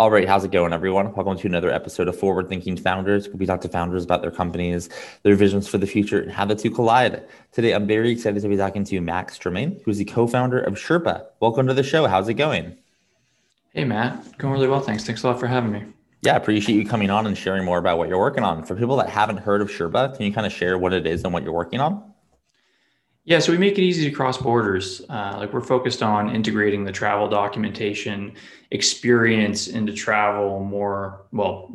All right, how's it going, everyone? Welcome to another episode of Forward Thinking Founders. We talk to founders about their companies, their visions for the future, and how the two collide. Today, I'm very excited to be talking to Max Gurman, who's the co-founder of Sherpa. Welcome to the show. How's it going? Hey, Matt. Going really well, thanks. Thanks a lot for having me. Yeah, appreciate you coming on and sharing more about what you're working on. For people that haven't heard of Sherpa, can you kind of share what it is and what you're working on? Yeah, so we make it easy to cross borders. Uh, like we're focused on integrating the travel documentation experience into travel more, well,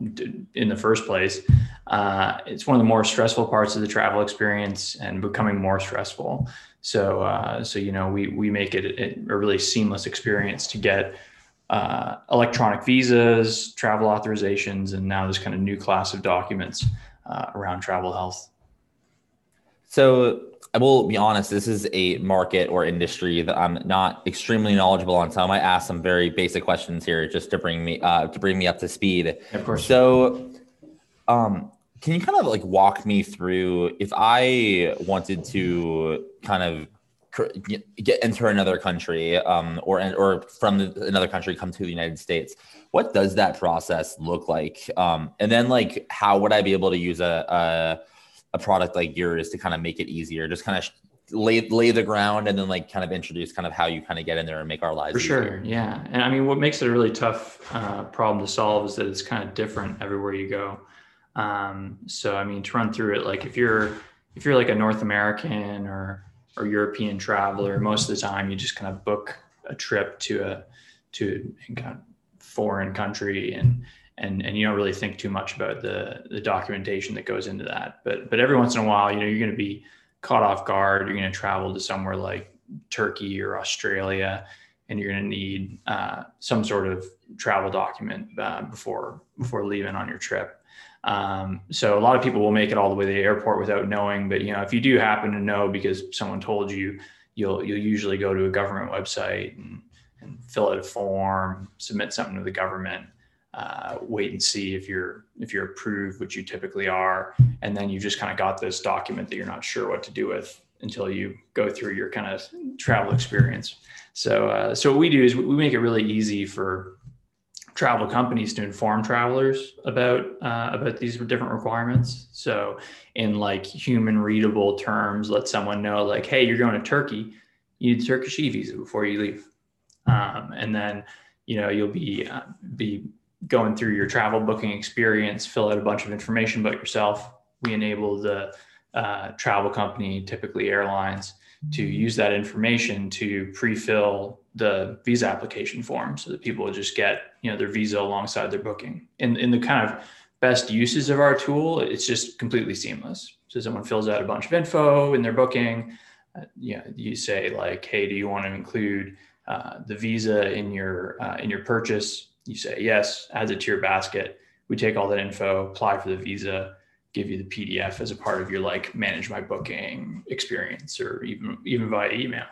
in the first place. Uh, it's one of the more stressful parts of the travel experience and becoming more stressful. So, uh, so you know, we we make it a really seamless experience to get uh, electronic visas, travel authorizations, and now this kind of new class of documents uh, around travel health. So I will be honest, this is a market or industry that I'm not extremely knowledgeable on. So I might ask some very basic questions here just to bring me uh, to bring me up to speed. Of course. So um, can you kind of like walk me through if I wanted to kind of get enter another country um, or or from another country come to the United States? What does that process look like? Um, and then like how would I be able to use a, a a product like yours to kind of make it easier just kind of lay lay the ground and then like kind of introduce kind of how you kind of get in there and make our lives for easier. sure yeah and i mean what makes it a really tough uh, problem to solve is that it's kind of different everywhere you go um, so i mean to run through it like if you're if you're like a north american or or european traveler most of the time you just kind of book a trip to a to a kind of foreign country and and and you don't really think too much about the the documentation that goes into that. But but every once in a while, you know, you're going to be caught off guard. You're going to travel to somewhere like Turkey or Australia, and you're going to need uh, some sort of travel document uh, before before leaving on your trip. Um, so a lot of people will make it all the way to the airport without knowing. But you know, if you do happen to know because someone told you, you'll you'll usually go to a government website and, and fill out a form, submit something to the government uh, wait and see if you're if you're approved, which you typically are, and then you just kind of got this document that you're not sure what to do with until you go through your kind of travel experience. So uh, so what we do is we make it really easy for travel companies to inform travelers about uh, about these different requirements. So in like human readable terms, let someone know like, hey, you're going to Turkey, you need Turkish e visa before you leave, um, and then you know you'll be uh, be going through your travel booking experience, fill out a bunch of information about yourself. We enable the uh, travel company, typically airlines, to use that information to pre-fill the visa application form so that people just get you know their visa alongside their booking. In in the kind of best uses of our tool, it's just completely seamless. So someone fills out a bunch of info in their booking. Uh, you know, you say like, hey, do you want to include uh, the visa in your uh, in your purchase? You say yes, adds it to your basket. We take all that info, apply for the visa, give you the PDF as a part of your like manage my booking experience, or even even via email.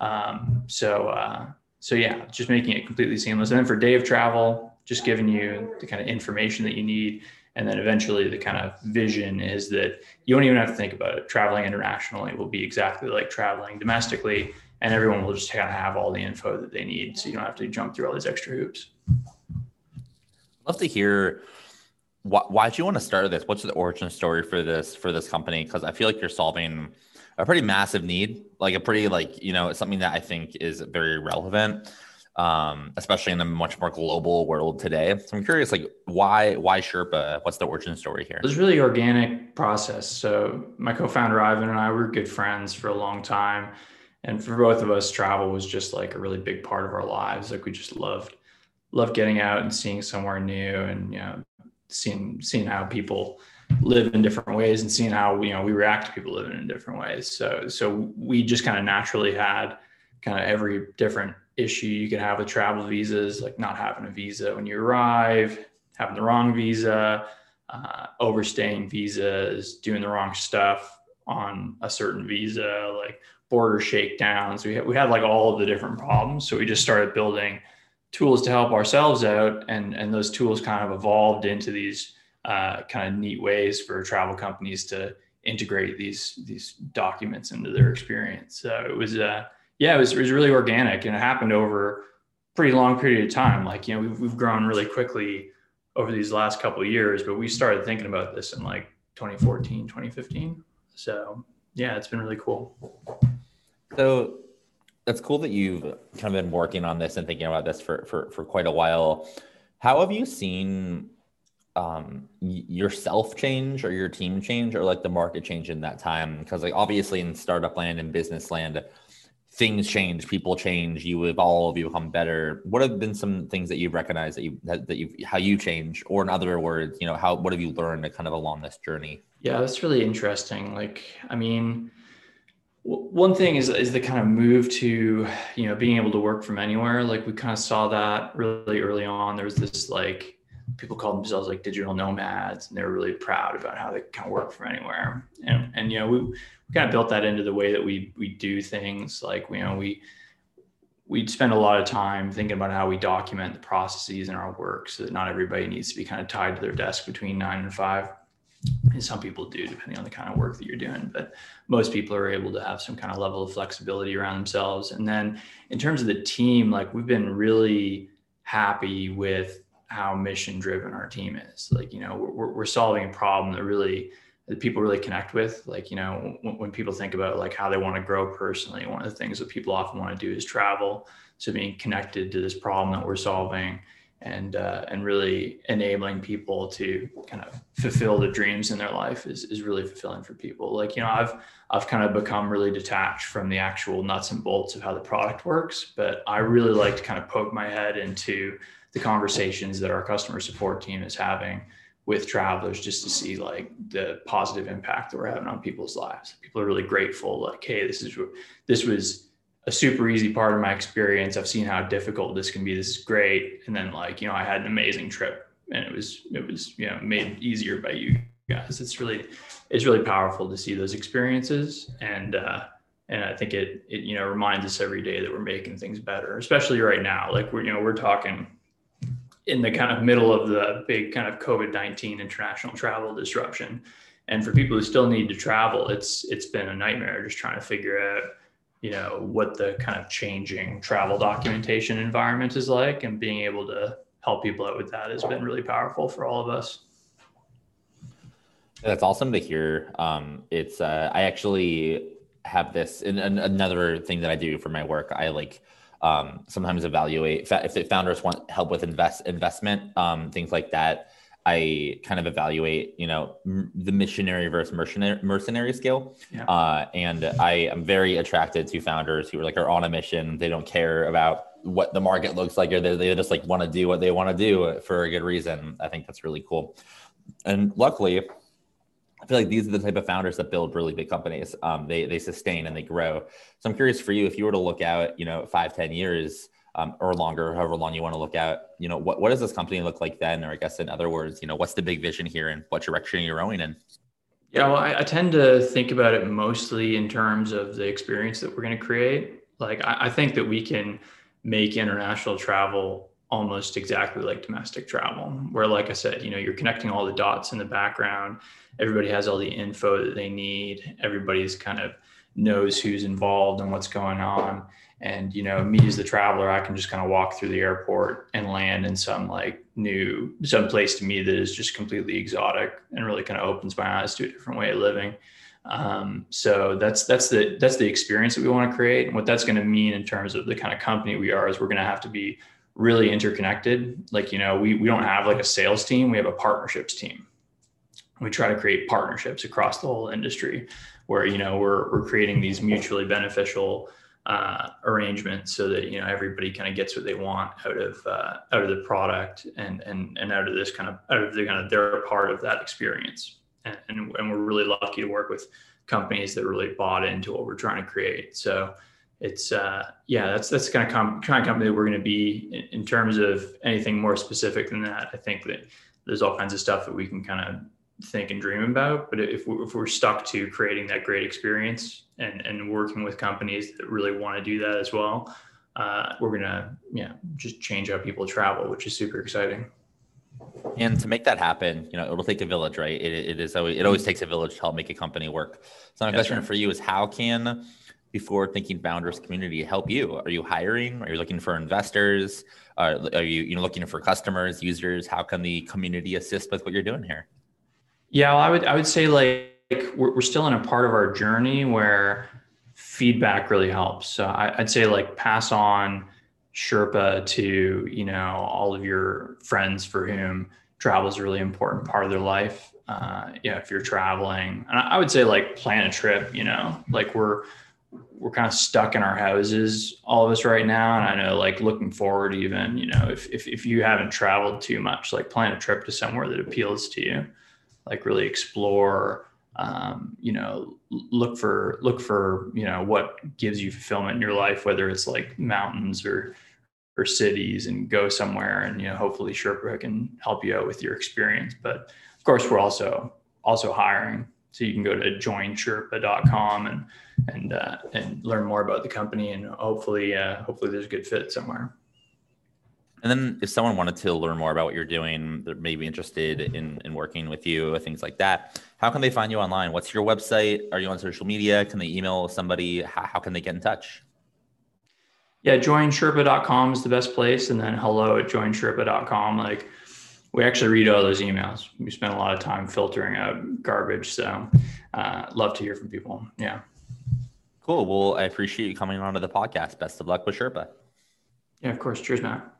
Um, so uh, so yeah, just making it completely seamless. And then for day of travel, just giving you the kind of information that you need. And then eventually the kind of vision is that you don't even have to think about it. Traveling internationally will be exactly like traveling domestically, and everyone will just kind of have all the info that they need. So you don't have to jump through all these extra hoops love to hear why why did you want to start this? What's the origin story for this for this company? Because I feel like you're solving a pretty massive need, like a pretty like you know something that I think is very relevant. um, especially in a much more global world today. So I'm curious, like, why why Sherpa? What's the origin story here? It was really organic process. So my co-founder Ivan and I were good friends for a long time, and for both of us, travel was just like a really big part of our lives. Like we just loved loved getting out and seeing somewhere new, and you know, seeing seeing how people live in different ways and seeing how you know we react to people living in different ways. So so we just kind of naturally had kind of every different issue you could have with travel visas, like not having a visa when you arrive, having the wrong visa, uh, overstaying visas, doing the wrong stuff on a certain visa, like border shakedowns. We had, we had like all of the different problems. So we just started building tools to help ourselves out, and and those tools kind of evolved into these uh, kind of neat ways for travel companies to integrate these these documents into their experience. So it was uh, yeah, it was, it was really organic and it happened over a pretty long period of time. Like, you know, we've, we've grown really quickly over these last couple years, but we started thinking about this in like 2014, 2015. So yeah, it's been really cool. So that's cool that you've kind of been working on this and thinking about this for, for, for quite a while. How have you seen um, yourself change or your team change or like the market change in that time? Because like obviously in startup land and business land, things change, people change, you evolve, you become better. What have been some things that you've recognized that you that, you how you change, or in other words, you know, how what have you learned kind of along this journey? Yeah, that's really interesting. Like, I mean, one thing is is the kind of move to you know being able to work from anywhere. Like we kind of saw that really early on. There was this like people called themselves like digital nomads and they were really proud about how they kind of work from anywhere and and you know we, we kind of built that into the way that we we do things like you know we we spend a lot of time thinking about how we document the processes in our work so that not everybody needs to be kind of tied to their desk between nine and five and some people do depending on the kind of work that you're doing but most people are able to have some kind of level of flexibility around themselves and then in terms of the team like we've been really happy with how mission driven our team is. Like, you know, we're, we're solving a problem that really that people really connect with. Like, you know, when, when people think about like how they want to grow personally, one of the things that people often want to do is travel. So being connected to this problem that we're solving and uh, and really enabling people to kind of fulfill the dreams in their life is, is really fulfilling for people. Like, you know, I've I've kind of become really detached from the actual nuts and bolts of how the product works, but I really like to kind of poke my head into the conversations that our customer support team is having with travelers just to see like the positive impact that we're having on people's lives. People are really grateful, like, hey, this is this was a super easy part of my experience. I've seen how difficult this can be. This is great. And then like, you know, I had an amazing trip and it was it was, you know, made easier by you guys. It's really it's really powerful to see those experiences. And uh and I think it it you know reminds us every day that we're making things better, especially right now. Like we're you know, we're talking in the kind of middle of the big kind of COVID nineteen international travel disruption. And for people who still need to travel, it's it's been a nightmare just trying to figure out, you know, what the kind of changing travel documentation environment is like, and being able to help people out with that has been really powerful for all of us. That's awesome to hear. Um, it's uh, I actually have this, and another thing that I do for my work. I like um, sometimes evaluate if the founders want help with invest investment um, things like that i kind of evaluate you know m- the missionary versus mercenary, mercenary scale yeah. uh, and i am very attracted to founders who are like are on a mission they don't care about what the market looks like or they, they just like want to do what they want to do for a good reason i think that's really cool and luckily I feel like these are the type of founders that build really big companies. Um, they they sustain and they grow. So I'm curious for you, if you were to look out, you know, five, ten years um, or longer, however long you want to look at, you know, what, what does this company look like then? Or I guess in other words, you know, what's the big vision here and what direction you're going in? Yeah, well, I, I tend to think about it mostly in terms of the experience that we're going to create. Like, I, I think that we can make international travel almost exactly like domestic travel, where, like I said, you know, you're connecting all the dots in the background everybody has all the info that they need everybody's kind of knows who's involved and what's going on and you know me as the traveler i can just kind of walk through the airport and land in some like new some place to me that is just completely exotic and really kind of opens my eyes to a different way of living Um, so that's that's the that's the experience that we want to create, and what that's going to mean in terms of the kind of company we are is we're going to have to be really interconnected. Like you know, we we don't have like a sales team; we have a partnerships team. We try to create partnerships across the whole industry, where you know we're we're creating these mutually beneficial uh, arrangements so that you know everybody kind of gets what they want out of uh, out of the product and and and out of this kind of out of the kind of their part of that experience. And, and, and we're really lucky to work with companies that really bought into what we're trying to create. So it's uh, yeah that's that's the kind of com- kind of company that we're going to be in, in terms of anything more specific than that. I think that there's all kinds of stuff that we can kind of think and dream about. But if we're, if we're stuck to creating that great experience and, and working with companies that really want to do that as well, uh, we're gonna yeah just change how people travel, which is super exciting. And to make that happen, you know, it'll take a village, right? It, it is always, it always takes a village to help make a company work. So my question for you is how can Forward Thinking Founders community help you? Are you hiring? Are you looking for investors? are you, you know, looking for customers, users? How can the community assist with what you're doing here? Yeah, well, I would I would say like we're, we're still in a part of our journey where feedback really helps. So I, I'd say like pass on Sherpa to you know all of your friends for whom travel is a really important part of their life. Uh, yeah, if you're traveling, and I would say like plan a trip. You know, like we're we're kind of stuck in our houses, all of us right now. And I know like looking forward, even you know, if if if you haven't traveled too much, like plan a trip to somewhere that appeals to you like really explore um, you know look for look for you know what gives you fulfillment in your life whether it's like mountains or or cities and go somewhere and you know hopefully sherpa can help you out with your experience. But of course we're also also hiring. So you can go to joinsherpa.com and and uh, and learn more about the company and hopefully uh, hopefully there's a good fit somewhere and then if someone wanted to learn more about what you're doing, they're maybe interested in, in working with you, things like that, how can they find you online? What's your website? Are you on social media? Can they email somebody? How, how can they get in touch? Yeah, joinsherpa.com is the best place. And then hello at joinsherpa.com. Like we actually read all those emails. We spend a lot of time filtering out garbage. So uh, love to hear from people. Yeah. Cool. Well, I appreciate you coming on to the podcast. Best of luck with Sherpa. Yeah, of course. Cheers, Matt.